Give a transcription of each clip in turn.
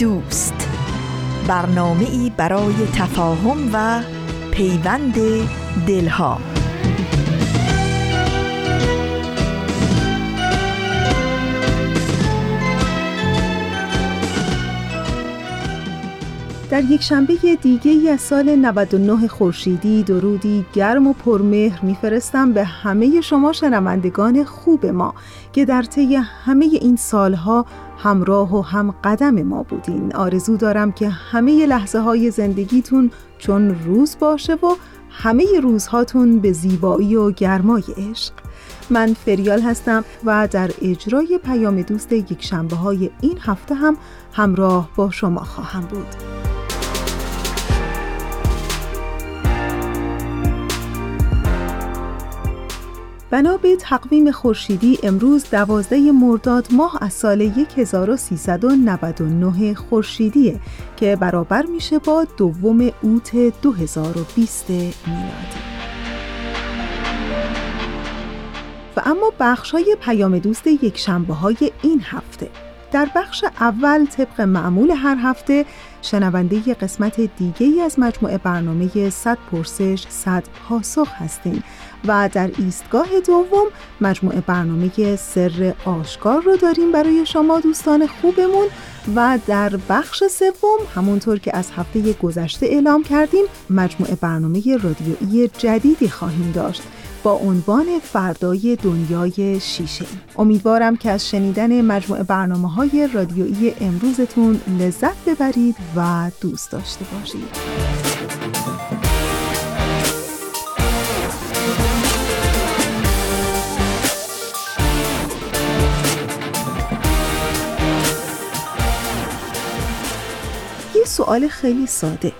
دوست. برنامه ای برای تفاهم و پیوند دلها. در یک شنبه دیگه ای از سال 99 خورشیدی درودی گرم و پرمهر میفرستم به همه شما شنوندگان خوب ما که در طی همه این سالها همراه و هم قدم ما بودین. آرزو دارم که همه لحظه های زندگیتون چون روز باشه و همه روزهاتون به زیبایی و گرمای عشق. من فریال هستم و در اجرای پیام دوست یک شنبه های این هفته هم همراه با شما خواهم بود. بنا به تقویم خورشیدی امروز دوازده مرداد ماه از سال 1399 خورشیدیه که برابر میشه با دوم اوت 2020 میلادی. و اما بخش های پیام دوست یک شنبه های این هفته. در بخش اول طبق معمول هر هفته شنونده قسمت دیگه ای از مجموعه برنامه 100 پرسش 100 پاسخ هستیم. و در ایستگاه دوم مجموعه برنامه سر آشکار رو داریم برای شما دوستان خوبمون و در بخش سوم همونطور که از هفته گذشته اعلام کردیم مجموعه برنامه رادیویی جدیدی خواهیم داشت با عنوان فردای دنیای شیشه. امیدوارم که از شنیدن مجموعه برنامه های رادیویی امروزتون لذت ببرید و دوست داشته باشید. سوال خیلی ساده.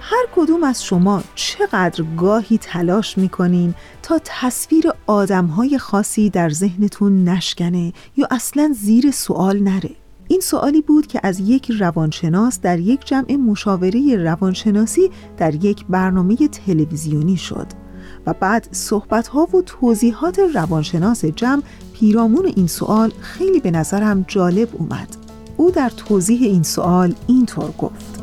هر کدوم از شما چقدر گاهی تلاش می‌کنین تا تصویر آدمهای خاصی در ذهنتون نشکنه یا اصلا زیر سوال نره؟ این سوالی بود که از یک روانشناس در یک جمع مشاوره روانشناسی در یک برنامه تلویزیونی شد و بعد صحبتها و توضیحات روانشناس جمع پیرامون این سوال خیلی به نظرم جالب اومد. او در توضیح این سوال اینطور گفت.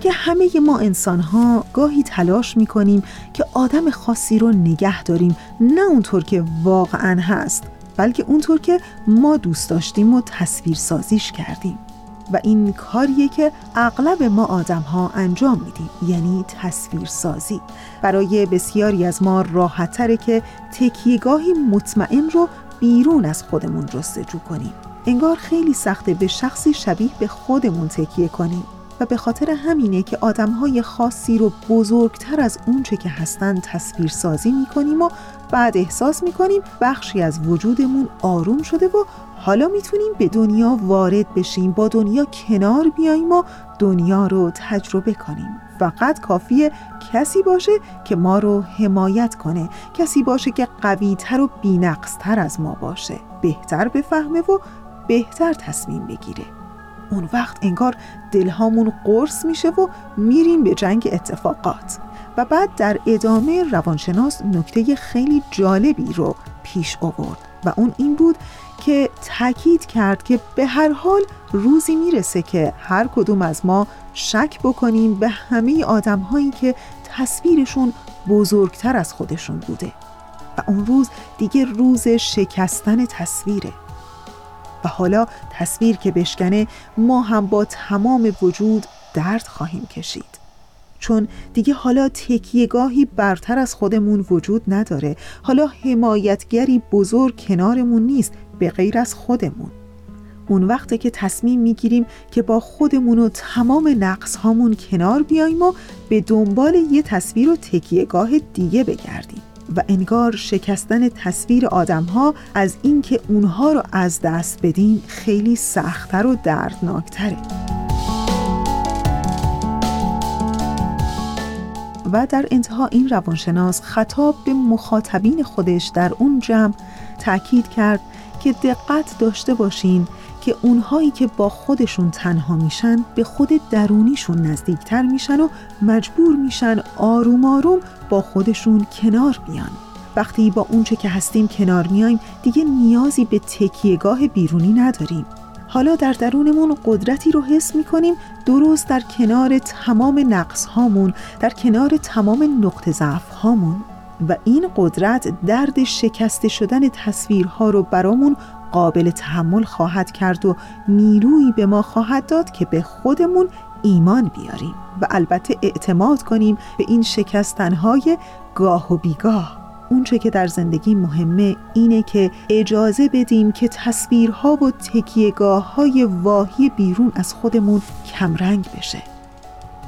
که همه ما انسان ها گاهی تلاش می کنیم که آدم خاصی رو نگه داریم نه اونطور که واقعا هست بلکه اونطور که ما دوست داشتیم و تصویر سازیش کردیم. و این کاریه که اغلب ما آدم ها انجام میدیم یعنی تصویر سازی برای بسیاری از ما راحتتره که تکیهگاهی مطمئن رو بیرون از خودمون جستجو کنیم. انگار خیلی سخته به شخصی شبیه به خودمون تکیه کنیم و به خاطر همینه که آدمهای خاصی رو بزرگتر از اونچه که هستن تصویر سازی می‌کنیم و بعد احساس می‌کنیم بخشی از وجودمون آروم شده و حالا می‌تونیم به دنیا وارد بشیم با دنیا کنار بیاییم و دنیا رو تجربه کنیم. فقط کافیه کسی باشه که ما رو حمایت کنه. کسی باشه که قویتر و بینقصتر از ما باشه. بهتر بفهمه و بهتر تصمیم بگیره. اون وقت انگار دلهامون قرص میشه و میریم به جنگ اتفاقات. و بعد در ادامه روانشناس نکته خیلی جالبی رو پیش آورد. و اون این بود که تاکید کرد که به هر حال روزی می‌رسه که هر کدوم از ما شک بکنیم به همه آدم هایی که تصویرشون بزرگتر از خودشون بوده. و اون روز دیگه روز شکستن تصویره. و حالا تصویر که بشکنه ما هم با تمام وجود درد خواهیم کشید. چون دیگه حالا تکیهگاهی برتر از خودمون وجود نداره. حالا حمایتگری بزرگ کنارمون نیست به غیر از خودمون. اون وقته که تصمیم می‌گیریم که با خودمون و تمام نقص هامون کنار بیاییم و به دنبال یه تصویر و تکیهگاه دیگه بگردیم. و انگار شکستن تصویر آدم ها از اینکه اونها رو از دست بدیم خیلی سختتر و دردناکتره. و در انتها این روانشناس خطاب به مخاطبین خودش در اون جمع تاکید کرد که دقت داشته باشین که اونهایی که با خودشون تنها میشن به خود درونیشون نزدیکتر میشن و مجبور میشن آروم آروم با خودشون کنار بیان. وقتی با اونچه که هستیم کنار میایم دیگه نیازی به تکیهگاه بیرونی نداریم. حالا در درونمون قدرتی رو حس می‌کنیم درست در کنار تمام نقص هامون در کنار تمام نقط ضعف هامون و این قدرت درد شکسته شدن تصویرها رو برامون قابل تحمل خواهد کرد و نیرویی به ما خواهد داد که به خودمون ایمان بیاریم. و البته اعتماد کنیم به این شکستنهای گاه و بیگاه. اونچه که در زندگی مهمه اینه که اجازه بدیم که تصویرها و تکیهگاه های واهی بیرون از خودمون کمرنگ بشه.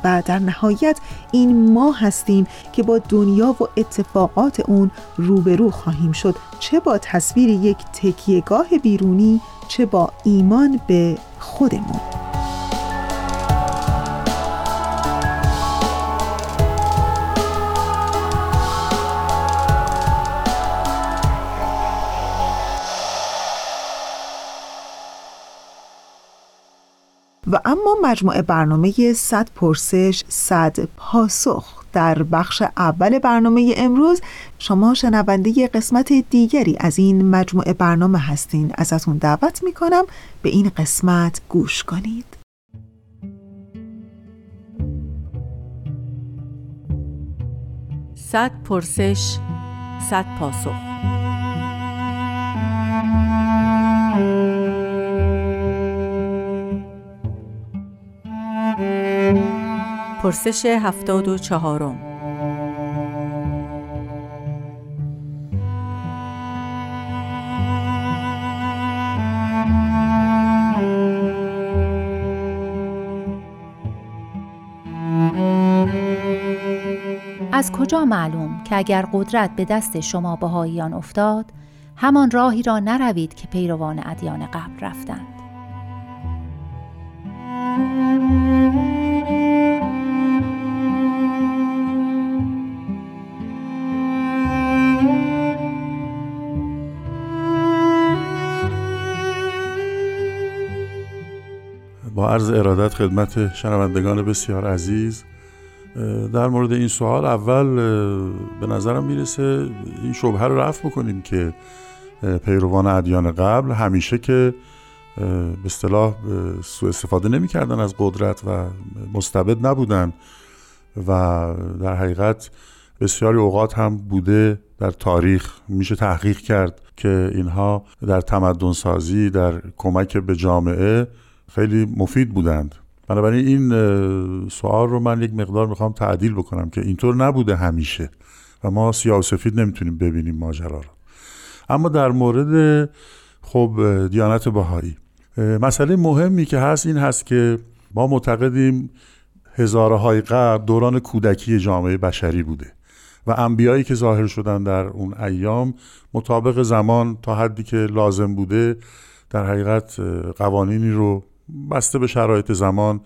و در نهایت این ما هستیم که با دنیا و اتفاقات اون روبرو خواهیم شد. چه با تصویر یک تکیهگاه بیرونی چه با ایمان به خودمون. و اما مجموعه برنامه 100 پرسش 100 پاسخ. در بخش اول برنامه امروز شما شنونده قسمت دیگری از این مجموعه برنامه هستین. ازتون دعوت می‌کنم به این قسمت گوش کنید. صد پرسش صد پاسخ. پرسش هفتاد و چهارم. از کجا معلوم که اگر قدرت به دست شما بهاییان افتاد همان راهی را نروید که پیروان ادیان قبل رفتند؟ عرض ارادت خدمت شنوندگان بسیار عزیز در مورد این سوال اول به نظرم می‌رسه این شبهه رو رفت بکنیم که پیروان ادیان قبل همیشه که به اصطلاح سوء استفاده نمی‌کردن از قدرت و مستبد نبودن و در حقیقت بسیاری اوقات هم بوده در تاریخ میشه تحقیق کرد که اینها در تمدن سازی در کمک به جامعه خیلی مفید بودند. بنابراین این سوال رو من یک مقدار می‌خوام تعدیل بکنم که اینطور نبوده همیشه و ما سیاه و سفید نمی‌تونیم ببینیم ماجرا رو. اما در مورد خب دیانت بهایی مسئله مهمی که هست این هست که ما معتقدیم هزارهای قبل دوران کودکی جامعه بشری بوده و انبیایی که ظاهر شدن در اون ایام مطابق زمان تا حدی که لازم بوده در حقیقت قوانینی رو بسته به شرایط زمان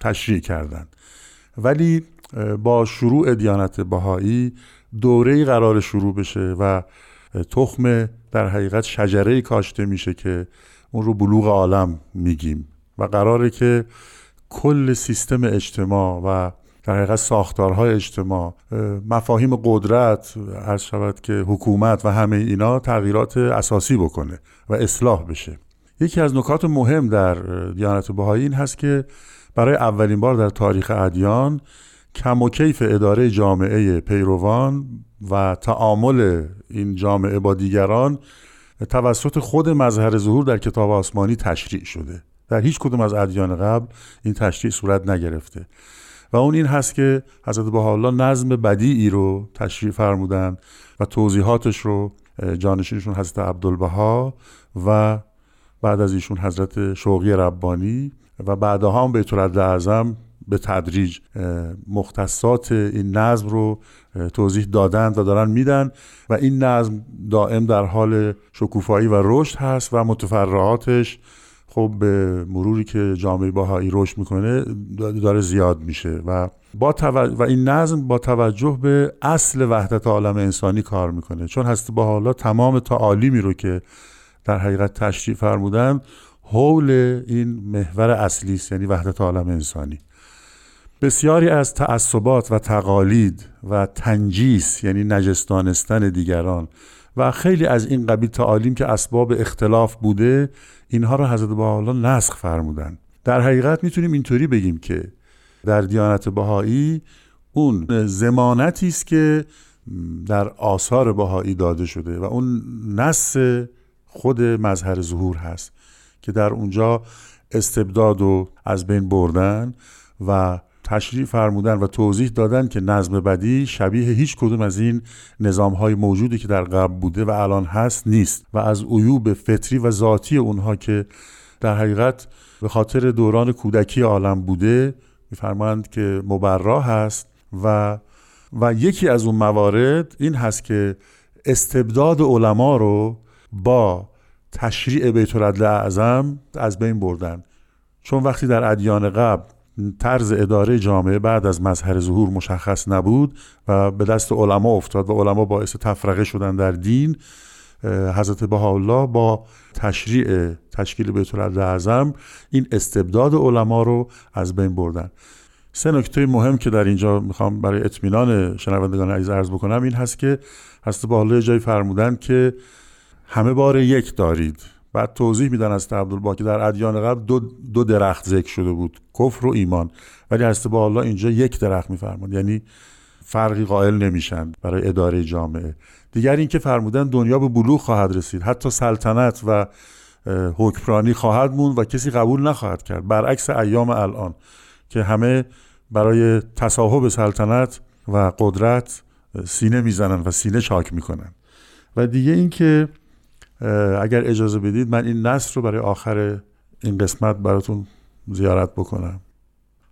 تشریع کردند ولی با شروع دیانت بهایی دوره قرار شروع بشه و تخم در حقیقت شجره کاشته میشه که اون رو بلوغ عالم میگیم و قراره که کل سیستم اجتماع و در حقیقت ساختارهای اجتماع مفاهیم قدرت عرض شود که حکومت و همه اینا تغییرات اساسی بکنه و اصلاح بشه. یکی از نکات مهم در دیانت بهایی این هست که برای اولین بار در تاریخ ادیان کم و کیف اداره جامعه پیروان و تعامل این جامعه با دیگران توسط خود مظهر ظهور در کتاب آسمانی تشریع شده. در هیچ کدوم از ادیان قبل این تشریع صورت نگرفته. و اون این هست که حضرت بهاءالله نظم بدیعی رو تشریع فرمودن و توضیحاتش رو جانشینشون حضرت عبدالبها و بعد از ایشون حضرت شوقی ربانی و بعدها هم بیت اعظم به تدریج مختصات این نظم رو توضیح دادند و دارن میدن و این نظم دائم در حال شکوفایی و رشد هست و متفرعاتش خب به مروری که جامعه باهایی رشد می‌کنه داره زیاد میشه و با و این نظم با توجه به اصل وحدت عالم انسانی کار می‌کنه. چون هست با حالا تمام تعالیمی رو که در حقیقت تشریف فرمودن حول این محور اصلی است یعنی وحدت عالم انسانی. بسیاری از تعصبات و تقالید و تنجیس یعنی نجستانستن دیگران و خیلی از این قبیل تعالیم که اسباب اختلاف بوده اینها رو حضرت بهاءالله نسخ فرمودن در حقیقت می‌تونیم اینطوری بگیم که در دیانت بهایی اون زمانتی است که در آثار بهایی داده شده و اون نص خود مظهر ظهور هست که در اونجا استبداد و از بین بردن و تشریح فرمودن و توضیح دادن که نظم بدی شبیه هیچ کدوم از این نظام های موجودی که در قبل بوده و الان هست نیست و از عیوب فطری و ذاتی اونها که در حقیقت به خاطر دوران کودکی عالم بوده میفرمایند که مبرا هست و و یکی از اون موارد این هست که استبداد علما رو با تشریع بیت اعظم از بین بردن. چون وقتی در ادیان قبل طرز اداره جامعه بعد از مظهر ظهور مشخص نبود و به دست علما افتاد و علما باعث تفرقه شدن در دین حضرت بهاءالله با تشریع تشکیل بیت اعظم این استبداد علما رو از بین بردن. سه نکته مهم که در اینجا می‌خوام برای اطمینان شنوندگان عزیز عرض بکنم این هست که حضرت بهاءالله جای فرمودن که همه بار یک دارید. بعد توضیح میدن از عبدالبا که در ادیان قبل دو, دو درخت ذکر شده بود کفر و ایمان. ولی هست با الله اینجا یک درخت میفرماد یعنی فرقی قائل نمیشن برای اداره جامعه. دیگر اینکه فرمودن دنیا به بلوغ خواهد رسید. حتی سلطنت و حکمرانی خواهد موند و کسی قبول نخواهد کرد. برعکس ایام الان که همه برای تصاحب سلطنت و قدرت سینه می‌زنن و سینه چاک می‌کنن. و دیگه اینکه اگر اجازه بدید من این نصر رو برای آخر این قسمت براتون زیارت بکنم.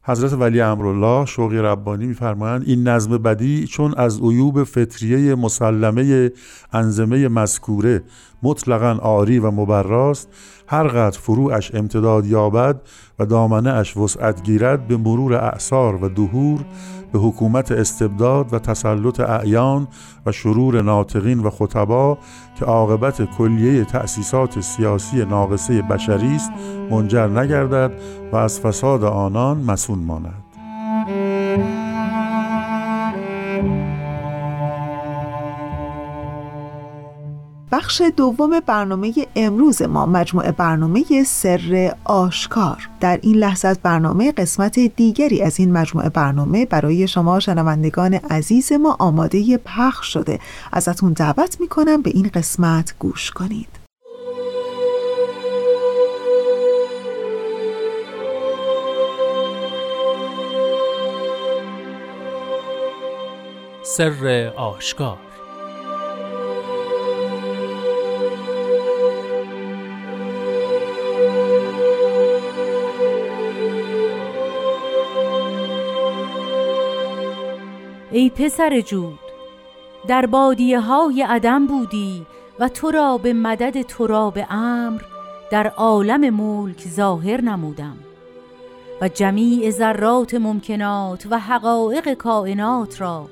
حضرت ولی امرالله شوقی ربانی میفرمایند این نظم بدی چون از عیوب فطریه مسلمه انزمه مذکوره مطلقا آری و مبراست هر قدر فروعش امتداد یابد و دامنه اش وسعت گیرد به مرور اعثار و دهور به حکومت استبداد و تسلط اعیان و شرور ناطقین و خطبا که عاقبت کلیه تأسیسات سیاسی ناقصه بشری است منجر نگردد و از فساد آنان مسون ماند. بخش دوم برنامه امروز ما مجموعه برنامه سر آشکار. در این لحظه از برنامه قسمت دیگری از این مجموعه برنامه برای شما شنوندگان عزیز ما آماده پخش شده. ازتون دعوت می‌کنم به این قسمت گوش کنید. سر آشکار ای پسر جود در بادیه های عدم بودی و تو را به مدد تراب امر در عالم ملک ظاهر نمودم. و جمیع ذرات ممکنات و حقایق کائنات را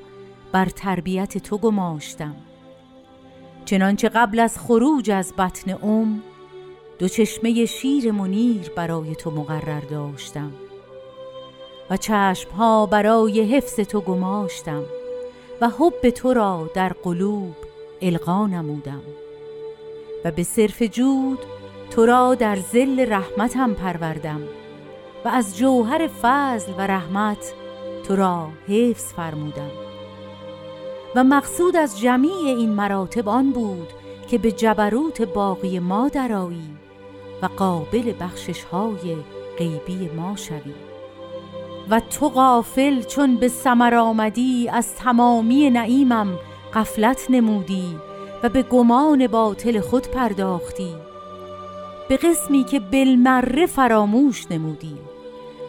بر تربیت تو گماشتم. چنانچه قبل از خروج از بطن ام دو چشمه شیر منیر برای تو مقرر داشتم. و چشمها برای حفظ تو گماشتم و حب تو را در قلوب القا نمودم. و به صرف جود تو را در زل رحمتم پروردم و از جوهر فضل و رحمت تو را حفظ فرمودم. و مقصود از جمیع این مراتب آن بود که به جبروت باقی ما درایی و قابل بخشش های غیبی ما شوی و تو غافل چون به سمر آمدی از تمامی نعیمم قفلت نمودی و به گمان باطل خود پرداختی. به قسمی که بالمره فراموش نمودی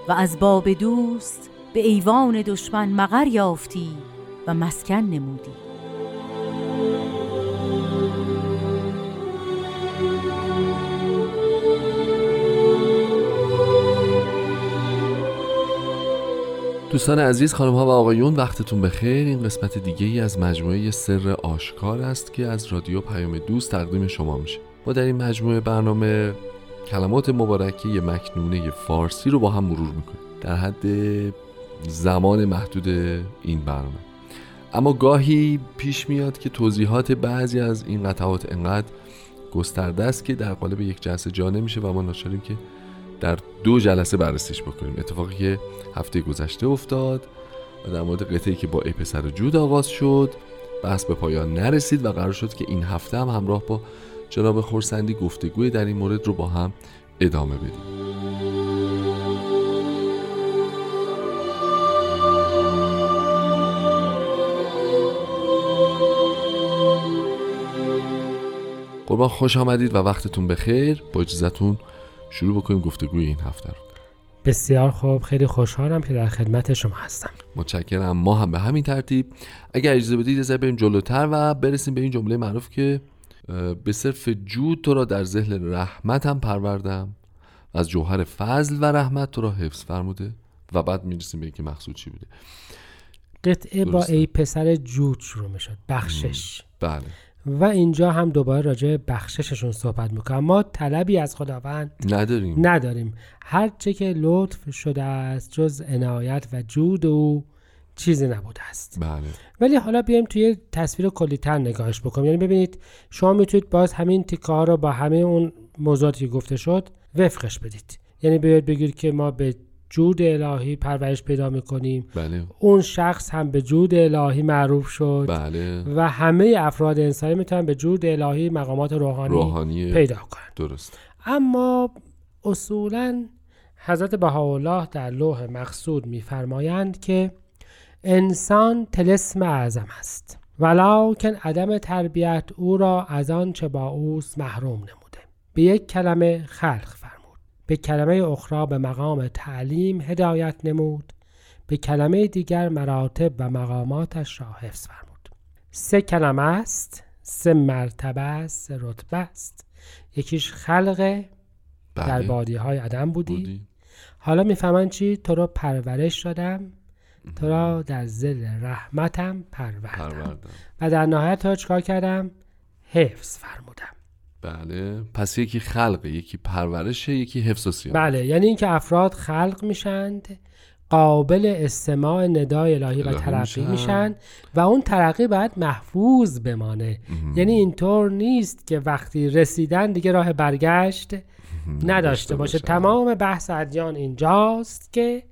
و از باب دوست به ایوان دشمن مقر یافتی و مسکن نمودی. دوستان عزیز خانم ها و آقایون وقتتون بخیر. این قسمت دیگه ای از مجموعه سر آشکار است که از رادیو پیام دوست تقدیم شما میشه. ما در این مجموعه برنامه کلمات مبارکه مکنونه فارسی رو با هم مرور می‌کنیم. در حد زمان محدود این برنامه. اما گاهی پیش میاد که توضیحات بعضی از این قطعات انقدر گسترده است که در قالب یک جلسه جا نمیشه و ما ناچاریم که در دو جلسه بررسیش بکنیم. اتفاقی که هفته گذشته افتاد و در مورد قطعی که با ای پسر جود آغاز شد بحث به پایان نرسید و قرار شد که این هفته هم همراه با جناب خورسندی گفتگوی در این مورد رو با هم ادامه بدیم. قربان خوش آمدید و وقتتون بخیر. با اجازتون شروع بکنیم گفتگوی این هفته رو. بسیار خوب. خیلی خوشحالم که در خدمت شما هستم. متشکرم. ما هم به همین ترتیب. اگر اجازه بدید از بریم جلوتر و برسیم به این جمله معروف که به صرف جود تو را در ذهن رحمتم پروردم و از جوهر فضل و رحمت تو را حفظ فرموده و بعد می‌رسیم به اینکه مقصود چی بوده. قطعه با ای پسر جود شروع می‌شد. بخشش. بله. و اینجا هم دوباره راجع به بخشششون صحبت می‌کنم. ما طلبی از خداوند نداریم. نداریم. هر چه که لطف شده است جز عنایت و جود او چیزی نبوده است. بله. ولی حالا بیایم توی تصویر کلیتر نگاهش بکنیم. یعنی ببینید شما می‌تونید باز همین تیکه ها رو با همه اون موضوعاتی که گفته شد وفقش بدید. یعنی بیاید بگید که ما به جود الهی پرورش پیدا می‌کنیم. بله. اون شخص هم به جود الهی معروف شد. بله. و همه افراد انسانی می‌تونن به جود الهی مقامات روحانی, روحانی پیدا کنن. درست. اما اصولا حضرت بهاءالله در لوح مقصود میفرمایند که انسان تلسم اعظم است. ولکن عدم تربیت او را از آن چه با اوست محروم نموده. به یک کلمه خلق به کلمه اخرى به مقام تعلیم هدایت نمود. به کلمه دیگر مراتب و مقاماتش را حفظ فرمود. سه کلمه است سه مرتبه است سه رتبه است. یکیش خلق در بادی های عدم بودی, بودی. حالا می‌فهمن چی؟ تو رو پرورش دادم. تو را در زل رحمتم پروردم. پروردم. و در نهایت تو را چکار کردم؟ حفظ فرمودم. بله. پس یکی خلقه یکی پرورشه یکی حفظ و بله یعنی اینکه افراد خلق میشند قابل استماع ندای الهی و ترقی میشن. میشن و اون ترقی باید محفوظ بمانه. یعنی اینطور نیست که وقتی رسیدن دیگه راه برگشت نداشته باشه. باشن. تمام بحث ادیان اینجاست که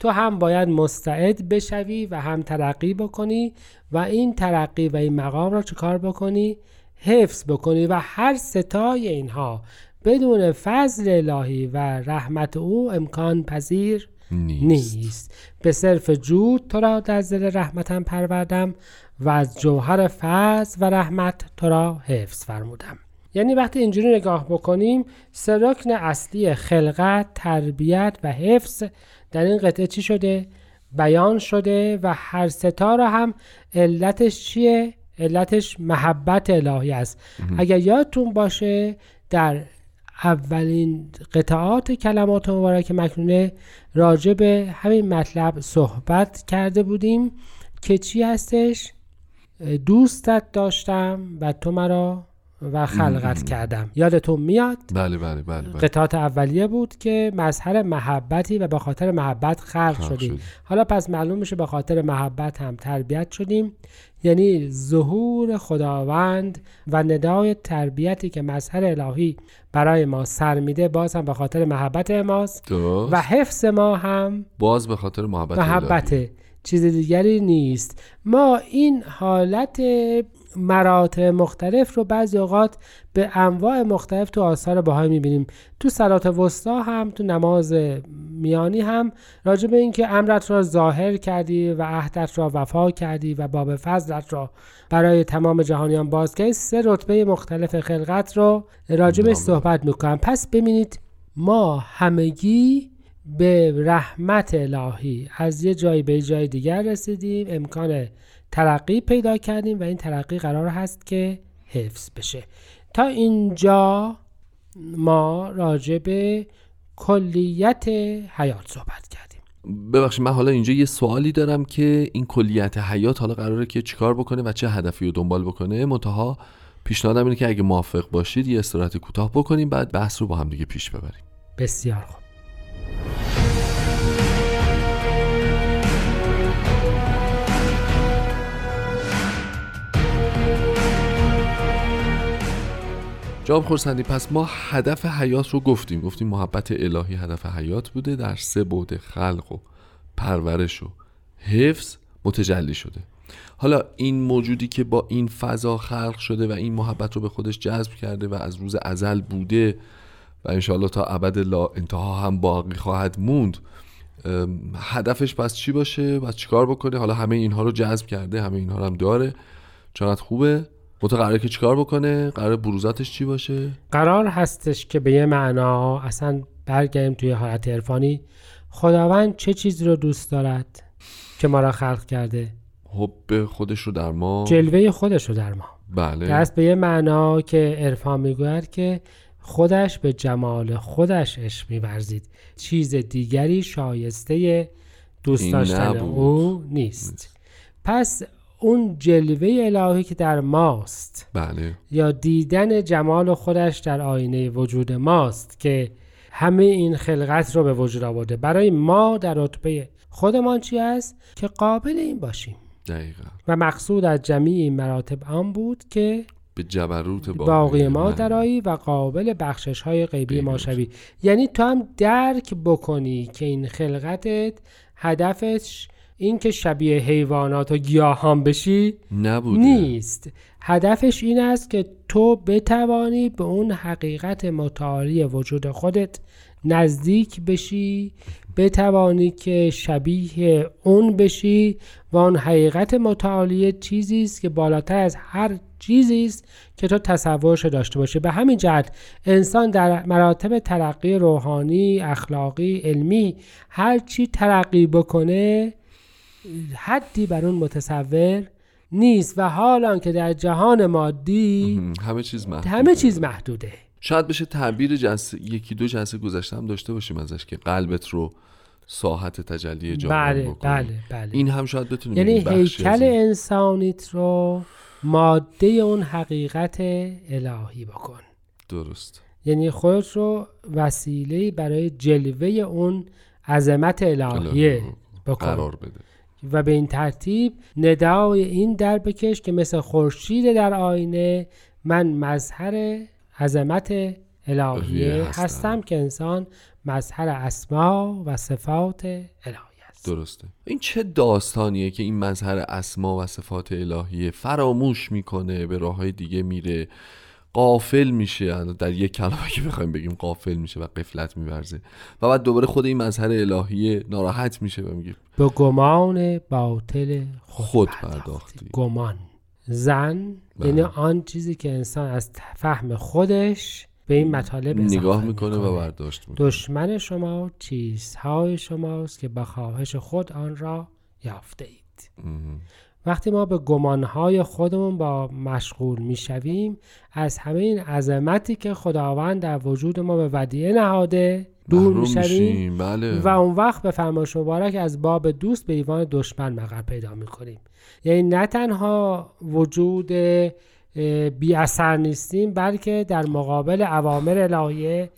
تو هم باید مستعد بشوی و هم ترقی بکنی و این ترقی و این مقام را چکار بکنی؟ حفظ بکنی و هر ستای اینها بدون فضل الهی و رحمت او امکان پذیر نیست, نیست. به صرف جود تو را در زل رحمتم پروردم و از جوهر فضل و رحمت تو را حفظ فرمودم. یعنی وقتی اینجوری نگاه بکنیم سه رکن اصلی خلقت تربیت و حفظ در این قطعه چی شده؟ بیان شده و هر ستا را هم علتش چیه؟ علتش محبت الهی است. اگر یادتون باشه در اولین قطعات کلمات مبارک مکنونه راجع به همین مطلب صحبت کرده بودیم که چی هستش؟ دوستت داشتم و تو مرا و خلقت کردم. یادتون میاد؟ بله بله بله, بله. قطعات اولیه بود که مظهر محبتی و به خاطر محبت خلق خلق شدیم. شدیم. حالا پس معلوم میشه به خاطر محبت هم تربیت شدیم. یعنی ظهور خداوند و ندای تربیتی که مظهر الهی برای ما سر میده باز هم به خاطر محبت ماست. درست. و حفظ ما هم باز به خاطر محبت الهی. محبت چیز دیگری نیست. ما این حالت مراتب مختلف رو بعضی اوقات به انواع مختلف تو آثار بهایی می‌بینیم. تو صلات وسطا هم تو نماز میانی هم راجع به اینکه امرت را ظاهر کردی و عهدت را وفا کردی و باب فضلت را برای تمام جهانیان باز کردی سه رتبه مختلف خلقت رو راجع به. صحبت می‌کنم. پس ببینید ما همگی به رحمت الهی از یه جایی به جای دیگر رسیدیم. امکان ترقی پیدا کردیم و این ترقی قرار هست که حفظ بشه. تا اینجا ما راجع به کلیت حیات صحبت کردیم. ببخشید من حالا اینجا یه سوالی دارم که این کلیت حیات حالا قراره که چیکار بکنه و چه هدفی رو دنبال بکنه. منتها پیشنهادم اینه که اگه موافق باشید یه استراحت کوتاه بکنیم بعد بحث رو با هم دیگه پیش ببریم. بسیار خوب. جواب خورسندی پس ما هدف حیات رو گفتیم. گفتیم محبت الهی هدف حیات بوده در سه بعد خلق و پرورش و حفظ متجلی شده. حالا این موجودی که با این فضا خلق شده و این محبت رو به خودش جذب کرده و از روز ازل بوده و انشاءالله تا ابد لا انتها هم باقی خواهد موند هدفش پس چی باشه؟ و چیکار بکنه؟ حالا همه اینها رو جذب کرده همه اینها رو هم داره. چقدر خوبه؟ متو قراره که چیکار بکنه؟ قرار بروزاتش چی باشه؟ قرار هستش که به یه معنا اصلا برگردیم توی حالت عرفانی. خداوند چه چیزی رو دوست دارد که ما را خلق کرده؟ حب خودش رو در ما. جلوه خودش رو در ما. بله. دست به یه معنا که عرفان می‌گوید که خودش به جمال خودش عشق میورزید. چیز دیگری شایسته دوست داشتن او نیست. پس اون جلوه الهی که در ماست. بله. یا دیدن جمال خودش در آینه وجود ماست که همه این خلقت رو به وجود آورده. برای ما در رتبه خودمان چی است؟ که قابل این باشیم. دقیقا. و مقصود از جمیع این مراتب آن بود که به جبروت باقی ما درایی و قابل بخشش های غیبی ما شوی. یعنی تو هم درک بکنی که این خلقتت هدفش این که شبیه حیوانات و گیاهان بشی نبوده. نیست هدفش این است که تو بتوانی به اون حقیقت متعالی وجود خودت نزدیک بشی بتوانی که شبیه اون بشی و اون حقیقت متعالی چیزی است که بالاتر از هر چیزی است که تو تصورش داشته باشی به همین جهت انسان در مراتب ترقی روحانی اخلاقی علمی هر چی ترقی بکنه حدی بر اون متصور نیست و حالا که در جهان مادی همه چیز محدوده. همه چیز محدوده. شاید بشه تعبیر جلسه یکی دو جلسه گذشته هم داشته باشیم ازش که قلبت رو ساحت تجلی جهان بله بکنی. بله بله. این هم شاید بتونیم یعنی هیکل. انسانیت رو ماده اون حقیقت الهی بکن. درست. یعنی خودت رو وسیله برای جلوه اون عظمت الهیه بکن. قرار بده. و به این ترتیب ندای این در بکش که مثل خورشید در آینه من مظهر عظمت الهیه هستم. هستم که انسان مظهر اسما و صفات الهی است. درسته. این چه داستانیه که این مظهر اسما و صفات الهیه فراموش می‌کنه به راه های دیگه میره؟ قافل میشه. در یک کلمه که بخوایم بگیم قافل میشه و قفلت میورزه. و بعد دوباره خود این مظهر الهیه ناراحت میشه و میگه به گمان باطل خود, خود پرداختی. گمان. زن بله. یعنی آن چیزی که انسان از فهم خودش به این مطالب نگاه می‌کنه و برداشت می‌کنه. دشمن شما چیزهای شماست که به خواهش خود آن را یافته اید. وقتی ما به گمانهای خودمون با مشغول می‌شویم از همه این عظمتی که خداوند در وجود ما به ودیعه نهاده دور می‌شویم بله. و اون وقت به فرمایش مبارک از باب دوست به ایوان دشمن مقر پیدا می‌کنیم. یعنی نه تنها وجود بی اثر نیستیم بلکه در مقابل اوامر الهیه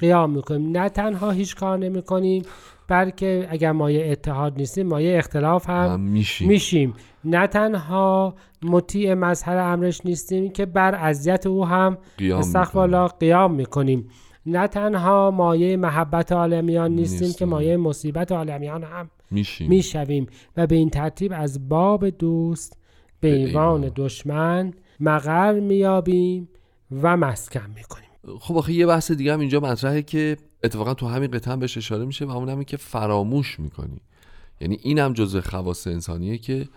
قیام می‌کنیم نه تنها هیچ کار نمی‌کنیم بلکه اگر مایه اتحاد نیستیم مایه اختلاف هم هم میشیم میشیم نه تنها مطیع مظهر امرش نیستیم که بر اذیت او هم. الله قیام می‌کنیم نه تنها مایه محبت عالمیان نیستیم که نیستیم. مایه مصیبت عالمیان هم میشیم می‌شویم و به این ترتیب از باب دوست به ایوان. دشمن مقر میابیم و مسکن می‌کنیم. خب آخه یه بحث دیگه هم اینجا مطرحه که اتفاقا تو همین قطعه هم بهش اشاره میشه و اون همین که فراموش می‌کنی. یعنی این هم جزء خواص انسانیه که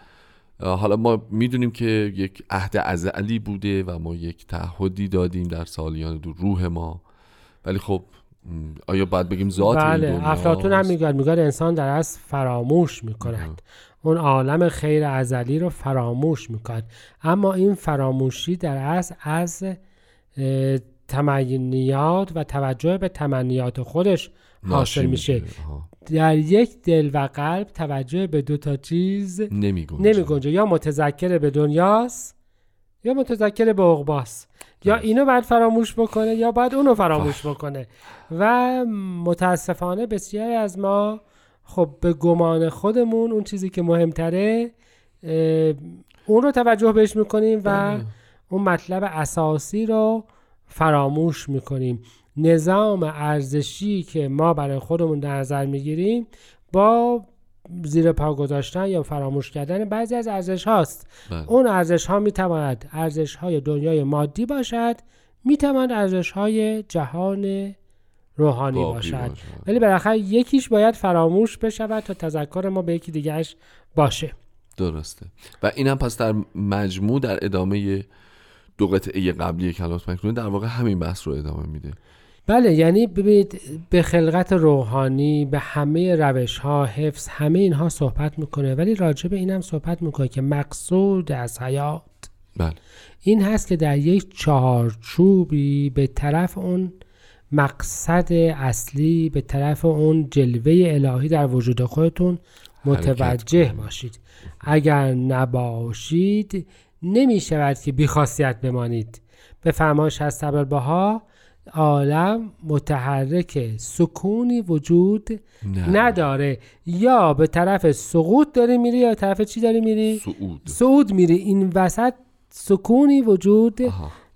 حالا ما می‌دونیم که یک عهد ازلی بوده و ما یک تعهدی دادیم در سالیان دو روح ما. ولی خب آیا باید بگیم ذات بله افلاتون هم میگه میگه انسان در از فراموش می‌کند. اون عالم خیر ازلی رو فراموش می‌کند. اما این فراموشی در از از تمنیات و توجه به تمنیات خودش حاصل میشه. در یک دل و قلب توجه به دو تا چیز نمی گنجه یا متذکر به دنیاست یا متذکر به عقباست. یا اینو باید فراموش بکنه یا باید اونو فراموش بکنه. و متاسفانه بسیاری از ما خب به گمان خودمون اون چیزی که مهمتره اون رو توجه بهش می‌کنیم و بله. اون مطلب اساسی رو فراموش می‌کنیم نظام ارزشی که ما برای خودمون در نظر می‌گیریم با زیر پا گذاشتن یا فراموش کردن بعضی از ارزش هاست بله. اون ارزش ها می‌تواند ارزش های دنیای مادی باشد می‌تواند ارزش های جهان روحانی باشد. ولی بالاخره یکیش باید فراموش بشود تا تذکر ما به یکی دیگهش باشه. درسته. و این هم پس در مجموع در ادامه دو قطعه قبلی کلات مکنون در واقع همین بحث رو ادامه میده. بله یعنی ببینید به خلقت روحانی به همه روش ها حفظ همه اینها صحبت می‌کنه. ولی راجع به اینم صحبت می‌کنه که مقصود از حیات. بله. این هست که در یک چهارچوبی به طرف اون مقصد اصلی به طرف اون جلوه الهی در وجود خودتون متوجه باشید. اگر نباشید نمی شود که بیخاصیت بمانید. به فرمایش از بها عالم متحرک سکونی وجود نداره. یا به طرف سقوط داری میری یا به طرف چی داری میری؟ سعود سعود میری. این وسط سکونی وجود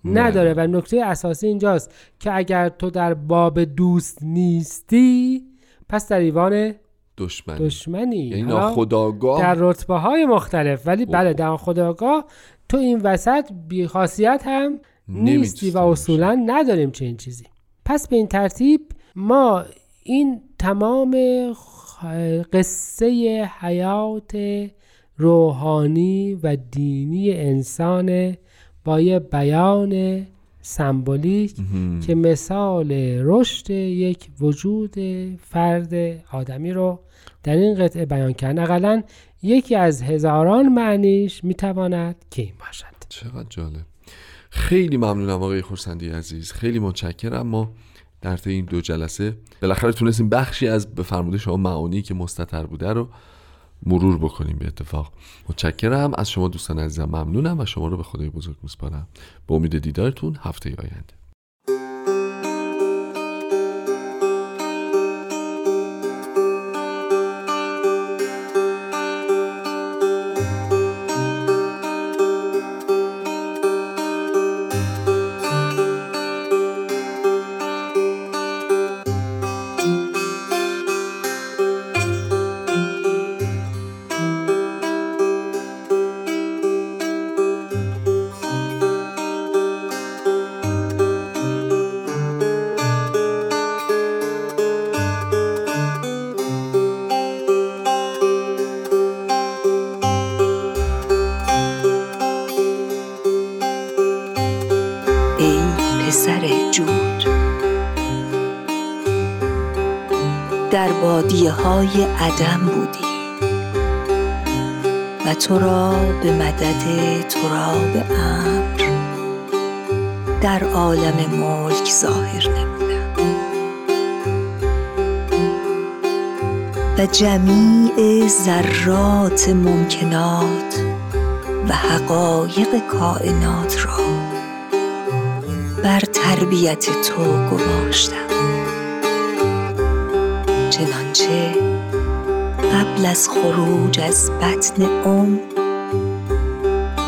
نداره و نکته اساسی اینجاست که اگر تو در باب دوست نیستی پس در ایوان دشمنی. دشمنی. یعنی ناخداگاه در رتبه های مختلف. ولی بله در خداگاه تو این وسط بیخاصیت هم نیستی و اصولا نداریم چه این چیزی. پس به این ترتیب ما این تمام قصه حیات روحانی و دینی انسان با یه بیان سمبولیک که مثال رشد یک وجود فرد آدمی رو در این قطعه بیان کرد. اقلا یکی از هزاران معنیش می‌تواند که این باشد. چقدر جالب. خیلی ممنونم آقای خورسندی عزیز. خیلی متشکرم. ما در طی این دو جلسه بالاخره تونستیم بخشی از به فرموده شما معانی که مستتر بوده رو مرور بکنیم به اتفاق. متشکرم. از شما دوستان عزیزم ممنونم و شما رو به خدای بزرگ میسپارم. به امید دیدارتون هفته آینده. های عدم بودی و تو را به مدد تراب امر در عالم ملک ظاهر نمودم. و جمیع ذرات ممکنات و حقایق کائنات را بر تربیت تو گماشتم. چنانچه قبل از خروج از بطن ام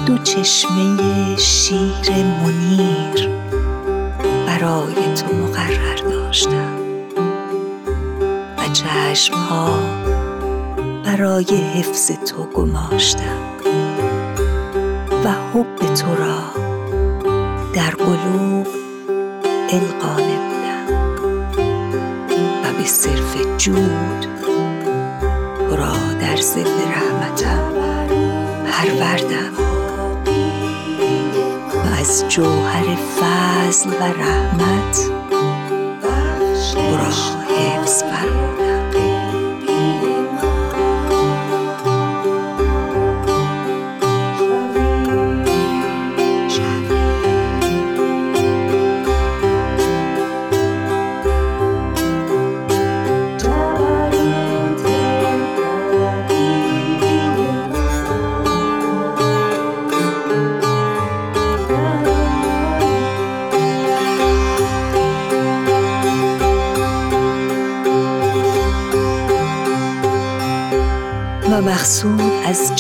دو چشمه شیر منیر برای تو مقرر داشتم و چشمها برای حفظ تو گماشتم و حب تو را صرف جود را در زل رحمتم پروردم. و از جوهر فضل و رحمت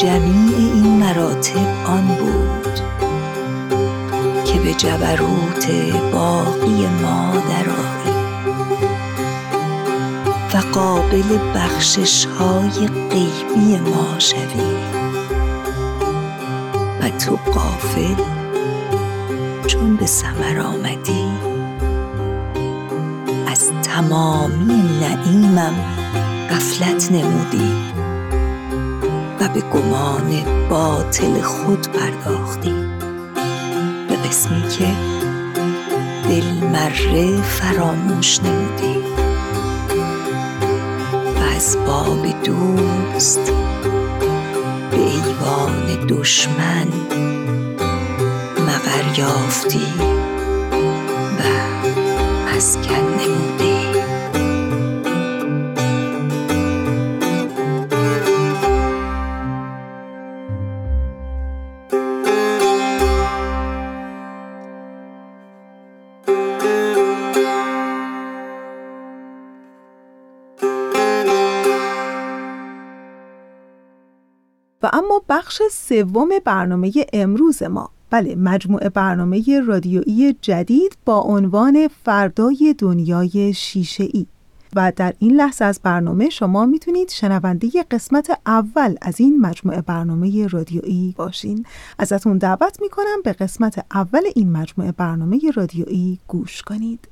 جمیع این مراتب آن بود که به جبروت باقی ما درآیی و قابل بخشش های غیبی ما شوی و تو قافل چون به سمر آمدی از تمامی نعیمم غفلت نمودی. به گمان باطل خود پرداختی. به قسمی که دل مره فراموش نمودی. و از باب دوست به ایوان دشمن مغر یافتی. و مسکن بخش سوم برنامه امروز ما. بله مجموعه برنامه رادیویی جدید با عنوان فردای دنیای شیشه ای و در این لحظه از برنامه شما می‌تونید شنونده قسمت اول از این مجموعه برنامه رادیویی باشین. ازتون دعوت می‌کنم به قسمت اول این مجموعه برنامه رادیویی گوش کنید.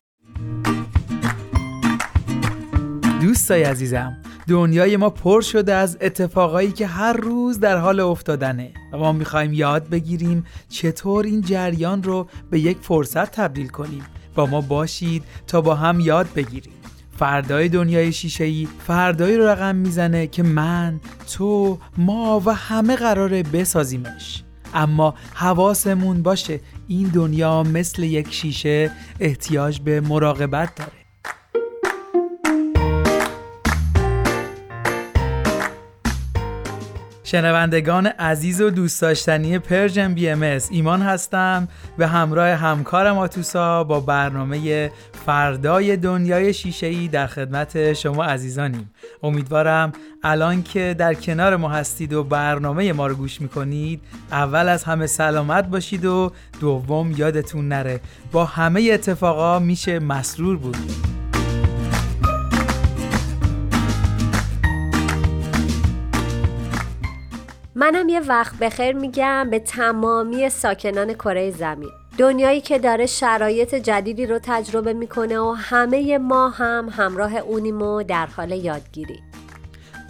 دوستای عزیزم دنیای ما پر شده از اتفاقایی که هر روز در حال افتادنه و ما می‌خوایم یاد بگیریم چطور این جریان رو به یک فرصت تبدیل کنیم. با ما باشید تا با هم یاد بگیریم. فردای دنیای شیشه‌ای فردایی رو رقم می‌زنه که من، تو، ما و همه قراره بسازیمش. اما حواسمون باشه این دنیا مثل یک شیشه احتیاج به مراقبت داره. شنوندگان عزیز و دوست داشتنی پرژن بی ام ایمان هستم به همراه همکارم آتوسا با برنامه فردای دنیای شیشه‌ای در خدمت شما عزیزانیم. امیدوارم الان که در کنار ما هستید و برنامه ما رو گوش می‌کنید اول از همه سلامت باشید و دوم یادتون نره. با همه اتفاقا میشه مسرور بود. منم یه وقت بخیر میگم به تمامی ساکنان کره زمین. دنیایی که داره شرایط جدیدی رو تجربه می‌کنه و همه ما هم همراه اونیم و در حال یادگیری.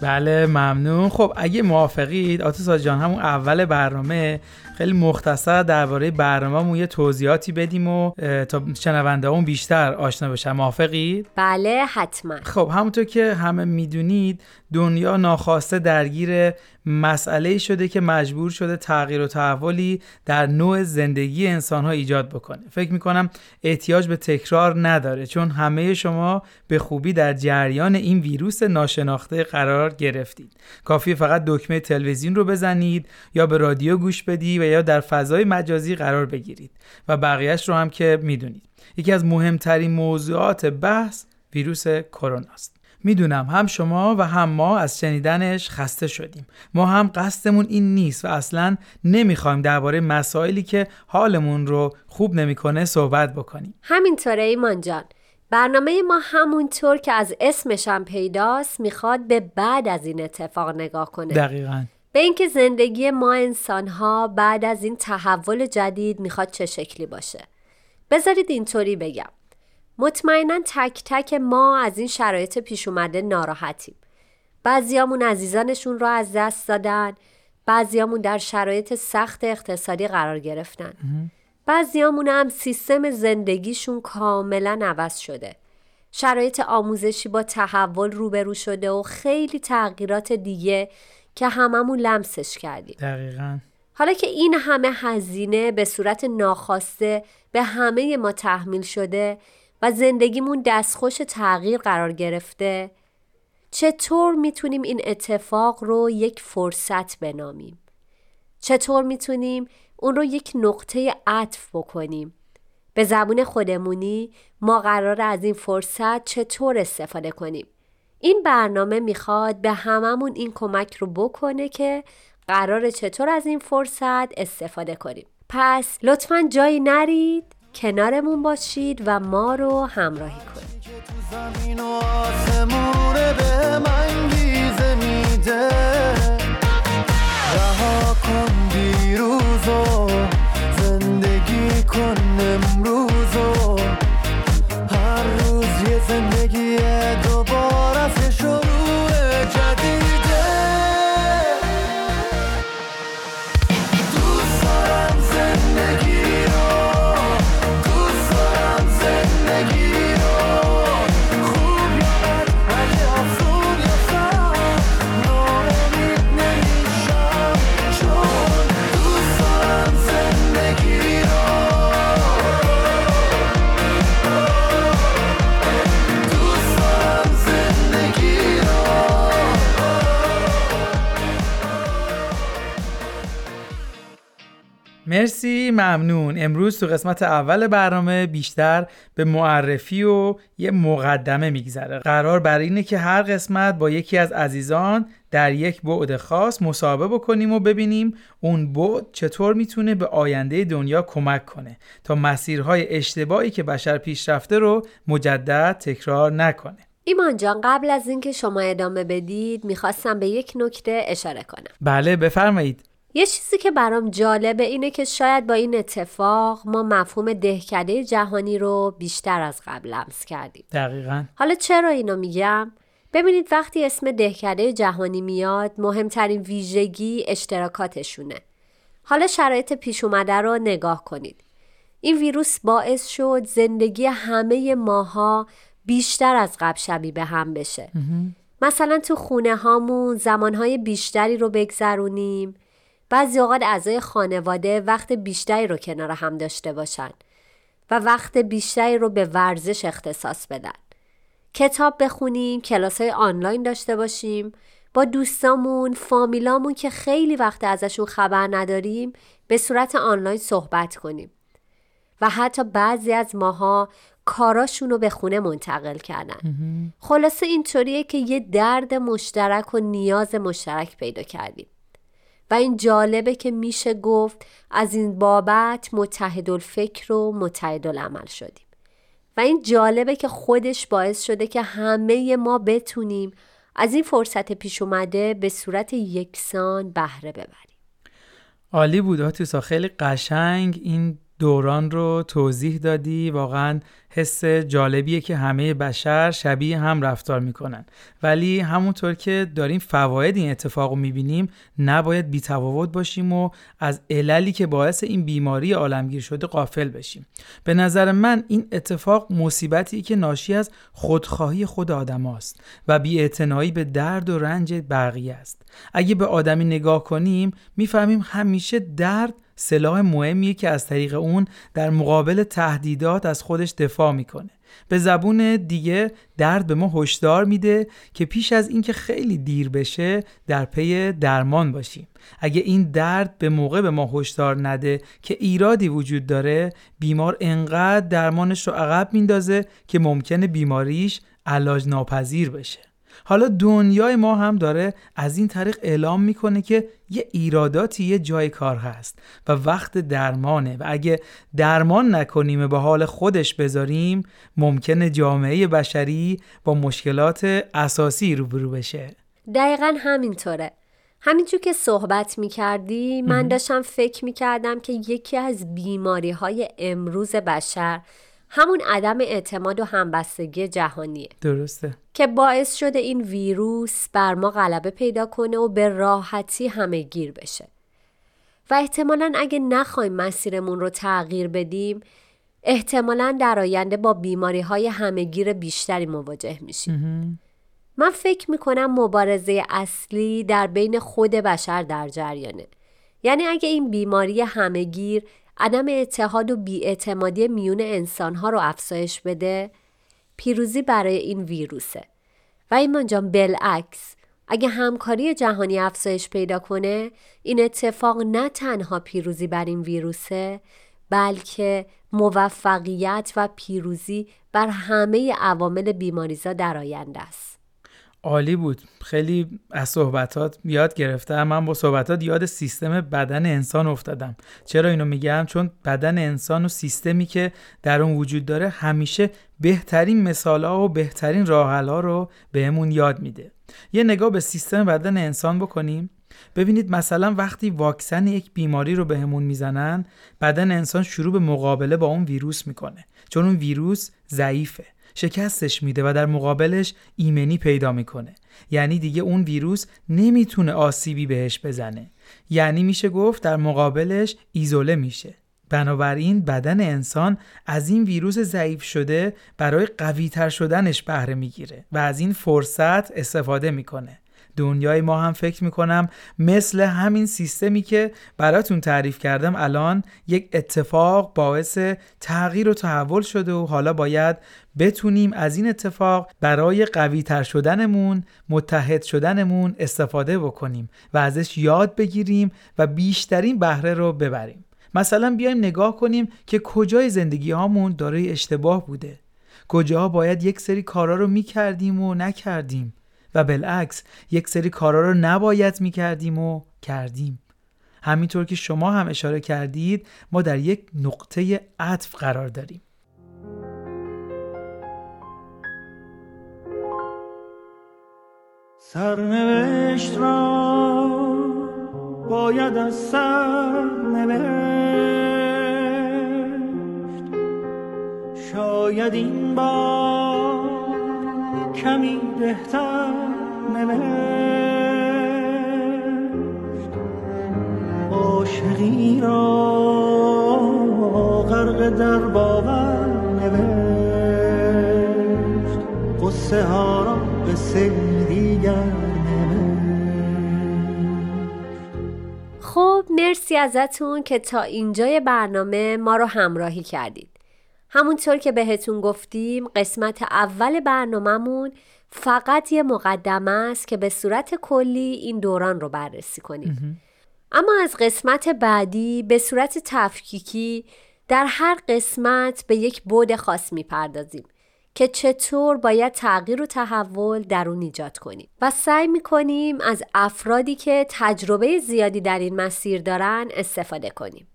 بله ممنون. خب اگه موافقید آتوسا جان همون اول برنامه خیلی مختصر درباره برنامه‌مون یه توضیحاتی بدیم و تا شنونده اون بیشتر آشنا بشن. موافقید؟ بله حتما. خب همونطور که همه می‌دونید دنیا ناخواسته درگیر مسئله شده که مجبور شده تغییر و تحولی در نوع زندگی انسان ها ایجاد بکنه. فکر می‌کنم احتیاج به تکرار نداره چون همه شما به خوبی در جریان این ویروس ناشناخته قرار گرفتید. کافی فقط دکمه تلویزیون رو بزنید یا به رادیو گوش بدی و یا در فضای مجازی قرار بگیرید و بقیهش رو هم که می‌دونید. یکی از مهمترین موضوعات بحث ویروس کرونا است می‌دونم هم شما و هم ما از شنیدنش خسته شدیم. ما هم قصدمون این نیست و اصلا نمی‌خوایم درباره مسائلی که حالمون رو خوب نمی‌کنه صحبت بکنیم. همینطوره ایمان جان. برنامه ما همونطور که از اسمش هم پیداست می‌خواد به بعد از این اتفاق نگاه کنه. دقیقا. به اینکه زندگی ما انسان ها بعد از این تحول جدید می‌خواد چه شکلی باشه. بذارید اینطوری بگم. مطمئنا تک تک ما از این شرایط پیش اومده ناراحتیم. بعضیامون عزیزانشون رو از دست دادن. بعضیامون در شرایط سخت اقتصادی قرار گرفتن. بعضیامون هم سیستم زندگیشون کاملا عوض شده. شرایط آموزشی با تحول روبرو شده و خیلی تغییرات دیگه که هممون لمسش کردیم دقیقا حالا که این همه هزینه به صورت ناخواسته به همه ما تحمیل شده و زندگیمون دستخوش تغییر قرار گرفته چطور می‌تونیم این اتفاق رو یک فرصت بنامیم؟ چطور می‌تونیم اون رو یک نقطه عطف بکنیم؟ به زبون خودمونی ما قرار از این فرصت چطور استفاده کنیم؟ این برنامه می‌خواد به هممون این کمک رو بکنه که قرار چطور از این فرصت استفاده کنیم. پس لطفا جایی نرید کنارمون باشید و ما رو همراهی کنید. و رها کن دیروزو زندگی کن مرسی ممنون. امروز تو قسمت اول برنامه بیشتر به معرفی و یه مقدمه میگذره. قرار بر اینه که هر قسمت با یکی از عزیزان در یک بعد خاص مصاحبه بکنیم و ببینیم اون بعد چطور می‌تونه به آینده دنیا کمک کنه تا مسیرهای اشتباهی که بشر پیش رفته رو مجدد تکرار نکنه. ایمان جان قبل از اینکه شما ادامه بدید می‌خواستم به یک نکته اشاره کنم. بله بفرمایید. یه چیزی که برام جالبه اینه که شاید با این اتفاق ما مفهوم دهکده جهانی رو بیشتر از قبل لمس کردیم. دقیقا. حالا چرا اینو میگم؟ ببینید وقتی اسم دهکده جهانی میاد مهمترین ویژگی اشتراکاتشونه. حالا شرایط پیش اومده رو نگاه کنید. این ویروس باعث شد زندگی همه ماها بیشتر از قبل شبیه به هم بشه. مثلا تو خونه هامون زمانهای بیشتری رو بگذرونیم. بعضی اوقات اعضای خانواده وقت بیشتری رو کنار هم داشته باشن و وقت بیشتری رو به ورزش اختصاص بدن. کتاب بخونیم کلاس های آنلاین داشته باشیم با دوستامون فامیلامون که خیلی وقت ازشون خبر نداریم به صورت آنلاین صحبت کنیم. و حتی بعضی از ماها کاراشون رو به خونه منتقل کردن. خلاصه اینطوریه که یه درد مشترک و نیاز مشترک پیدا کردیم. و این جالبه که میشه گفت از این بابت متحد الفکر و متحد العمل شدیم. و این جالبه که خودش باعث شده که همه ما بتونیم از این فرصت پیش اومده به صورت یکسان بهره ببریم. عالی بود آتیسا خیلی قشنگ این دوران رو توضیح دادی. واقعا حس جالبیه که همه بشر شبیه هم رفتار می‌کنن. ولی همونطور که داریم فواید این اتفاق رو می‌بینیم نباید بیتفاوت باشیم و از عللی که باعث این بیماری عالمگیر شده قافل بشیم. به نظر من این اتفاق مصیبتی که ناشی از خودخواهی خود آدم است و بیاعتنایی به درد و رنج بقیه است. اگه به آدمی نگاه کنیم می‌فهمیم همیشه درد سلاح مهمیه که از طریق اون در مقابل تهدیدات از خودش دفاع می‌کنه. به زبون دیگه درد به ما هشدار میده که پیش از اینکه خیلی دیر بشه در پی درمان باشیم. اگه این درد به موقع به ما هشدار نده که ایرادی وجود داره بیمار انقدر درمانش رو عقب میندازه که ممکنه بیماریش علاج ناپذیر بشه. حالا دنیای ما هم داره از این طریق اعلام می‌کنه که یه ایراداتی یه جای کار هست و وقت درمانه و اگه درمان نکنیم به حال خودش بذاریم ممکنه جامعه بشری با مشکلات اساسی روبرو بشه. دقیقا همینطوره. همینجور که صحبت می کردی من داشتم فکر می کردم که یکی از بیماری های امروز بشر همون عدم اعتماد و همبستگی جهانیه. درسته. که باعث شده این ویروس بر ما غلبه پیدا کنه و به راحتی همه گیر بشه. و احتمالا اگه نخوایم مسیرمون رو تغییر بدیم احتمالا در آینده با بیماری های همهگیر بیشتری مواجه میشیم. من فکر می‌کنم مبارزه اصلی در بین خود بشر در جریانه. یعنی اگه این بیماری همهگیر عدم اتحاد و بیاعتمادی میون انسانها رو افزایش بده. پیروزی برای این ویروسه. و ایمان جان بالعکس اگه همکاری جهانی افزایش پیدا کنه این اتفاق نه تنها پیروزی بر این ویروسه بلکه موفقیت و پیروزی بر همه عوامل بیماریزا در آینده است. عالی بود. خیلی از صحبتات یاد گرفتم. من با صحبتات یاد سیستم بدن انسان افتادم. چرا اینو میگم؟ چون بدن انسان و سیستمی که در اون وجود داره همیشه بهترین مثالها و بهترین راهحلها رو بهمون یاد میده. یه نگاه به سیستم بدن انسان بکنیم. ببینید مثلا وقتی واکسن یک بیماری رو بهمون می‌زنن بدن انسان شروع به مقابله با اون ویروس می‌کنه. چون اون ویروس ضعیفه. شکستش میده و در مقابلش ایمنی پیدا می‌کنه. یعنی دیگه اون ویروس نمی‌تونه آسیبی بهش بزنه. یعنی میشه گفت در مقابلش ایزوله میشه. بنابراین بدن انسان از این ویروس ضعیف شده برای قوی تر شدنش بهره می‌گیره و از این فرصت استفاده می‌کنه. دنیای ما هم فکر می‌کنم مثل همین سیستمی که براتون تعریف کردم الان یک اتفاق باعث تغییر و تحول شده و حالا باید بتونیم از این اتفاق برای قوی تر شدنمون متحد شدنمون استفاده بکنیم و ازش یاد بگیریم و بیشترین بهره رو ببریم. مثلا بیایم نگاه کنیم که کجای زندگی هامون دارای اشتباه بوده. کجاها باید یک سری کارا رو می‌کردیم و نکردیم. و بالعکس یک سری کارا رو نباید می‌کردیم و کردیم. همینطور که شما هم اشاره کردید ما در یک نقطه عطف قرار داریم. سرنوشت را باید از سر نوشت شاید این بار کمی بهتر نوشت. عاشقی را غرق در باور نوشت. قصه ها را قصه دیگر خب مرسی ازتون که تا اینجای برنامه ما رو همراهی کردید. همونطور که بهتون گفتیم قسمت اول برنامهمون فقط یه مقدمه است که به صورت کلی این دوران رو بررسی کنیم. اما از قسمت بعدی به صورت تفکیکی در هر قسمت به یک بود خاص می‌پردازیم که چطور باید تغییر و تحول در اون ایجاد کنیم. و سعی می‌کنیم از افرادی که تجربه زیادی در این مسیر دارن استفاده کنیم.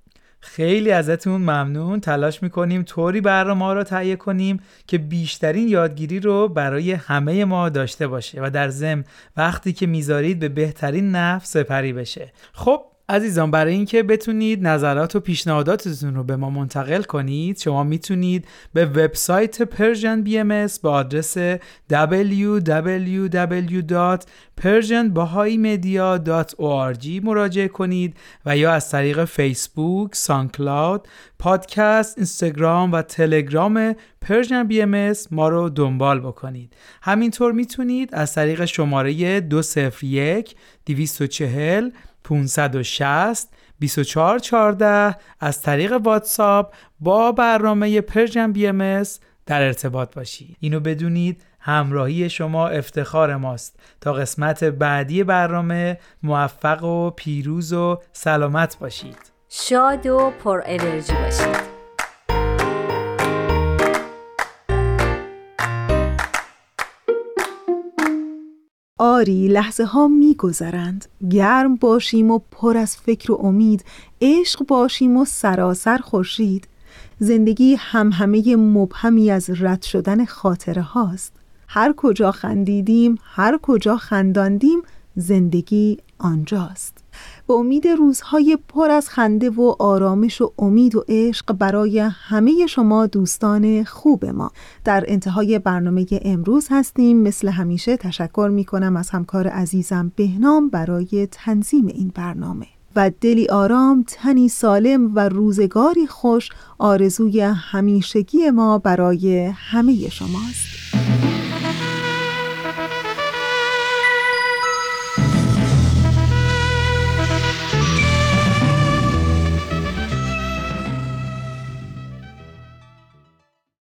خیلی ازتون ممنون. تلاش می‌کنیم طوری برنامه رو تهیه کنیم که بیشترین یادگیری رو برای همه ما داشته باشه و در ضمن وقتی که می‌ذارید به بهترین نفع سپری بشه. خب عزیزان برای اینکه بتونید نظرات و پیشنهاداتتون رو به ما منتقل کنید شما می‌تونید به وبسایت Persian BM با آدرس www.persianbahaimedia.org مراجعه کنید و یا از طریق فیسبوک، SoundCloud، پادکست، اینستاگرام و تلگرام Persian BM ما رو دنبال بکنید. همینطور می‌تونید از طریق شماره 201 240 560 2414 از طریق واتساپ با برنامه Persian BM در ارتباط باشید. اینو بدونید همراهی شما افتخار ماست. تا قسمت بعدی برنامه موفق و پیروز و سلامت باشید. شاد و پر انرژی باشید. آری لحظه ها می گذرند گرم باشیم و پر از فکر و امید. عشق باشیم و سراسر خورشید. زندگی هم همه مبهمی از رد شدن خاطره هاست. هر کجا خندیدیم هر کجا خنداندیم زندگی آنجاست. به امید روزهای پر از خنده و آرامش و امید و عشق برای همه شما دوستان خوب ما. در انتهای برنامه امروز هستیم. مثل همیشه تشکر می کنم از همکار عزیزم بهنام برای تنظیم این برنامه. و دلی آرام تنی سالم و روزگاری خوش آرزوی همیشگی ما برای همه شماست.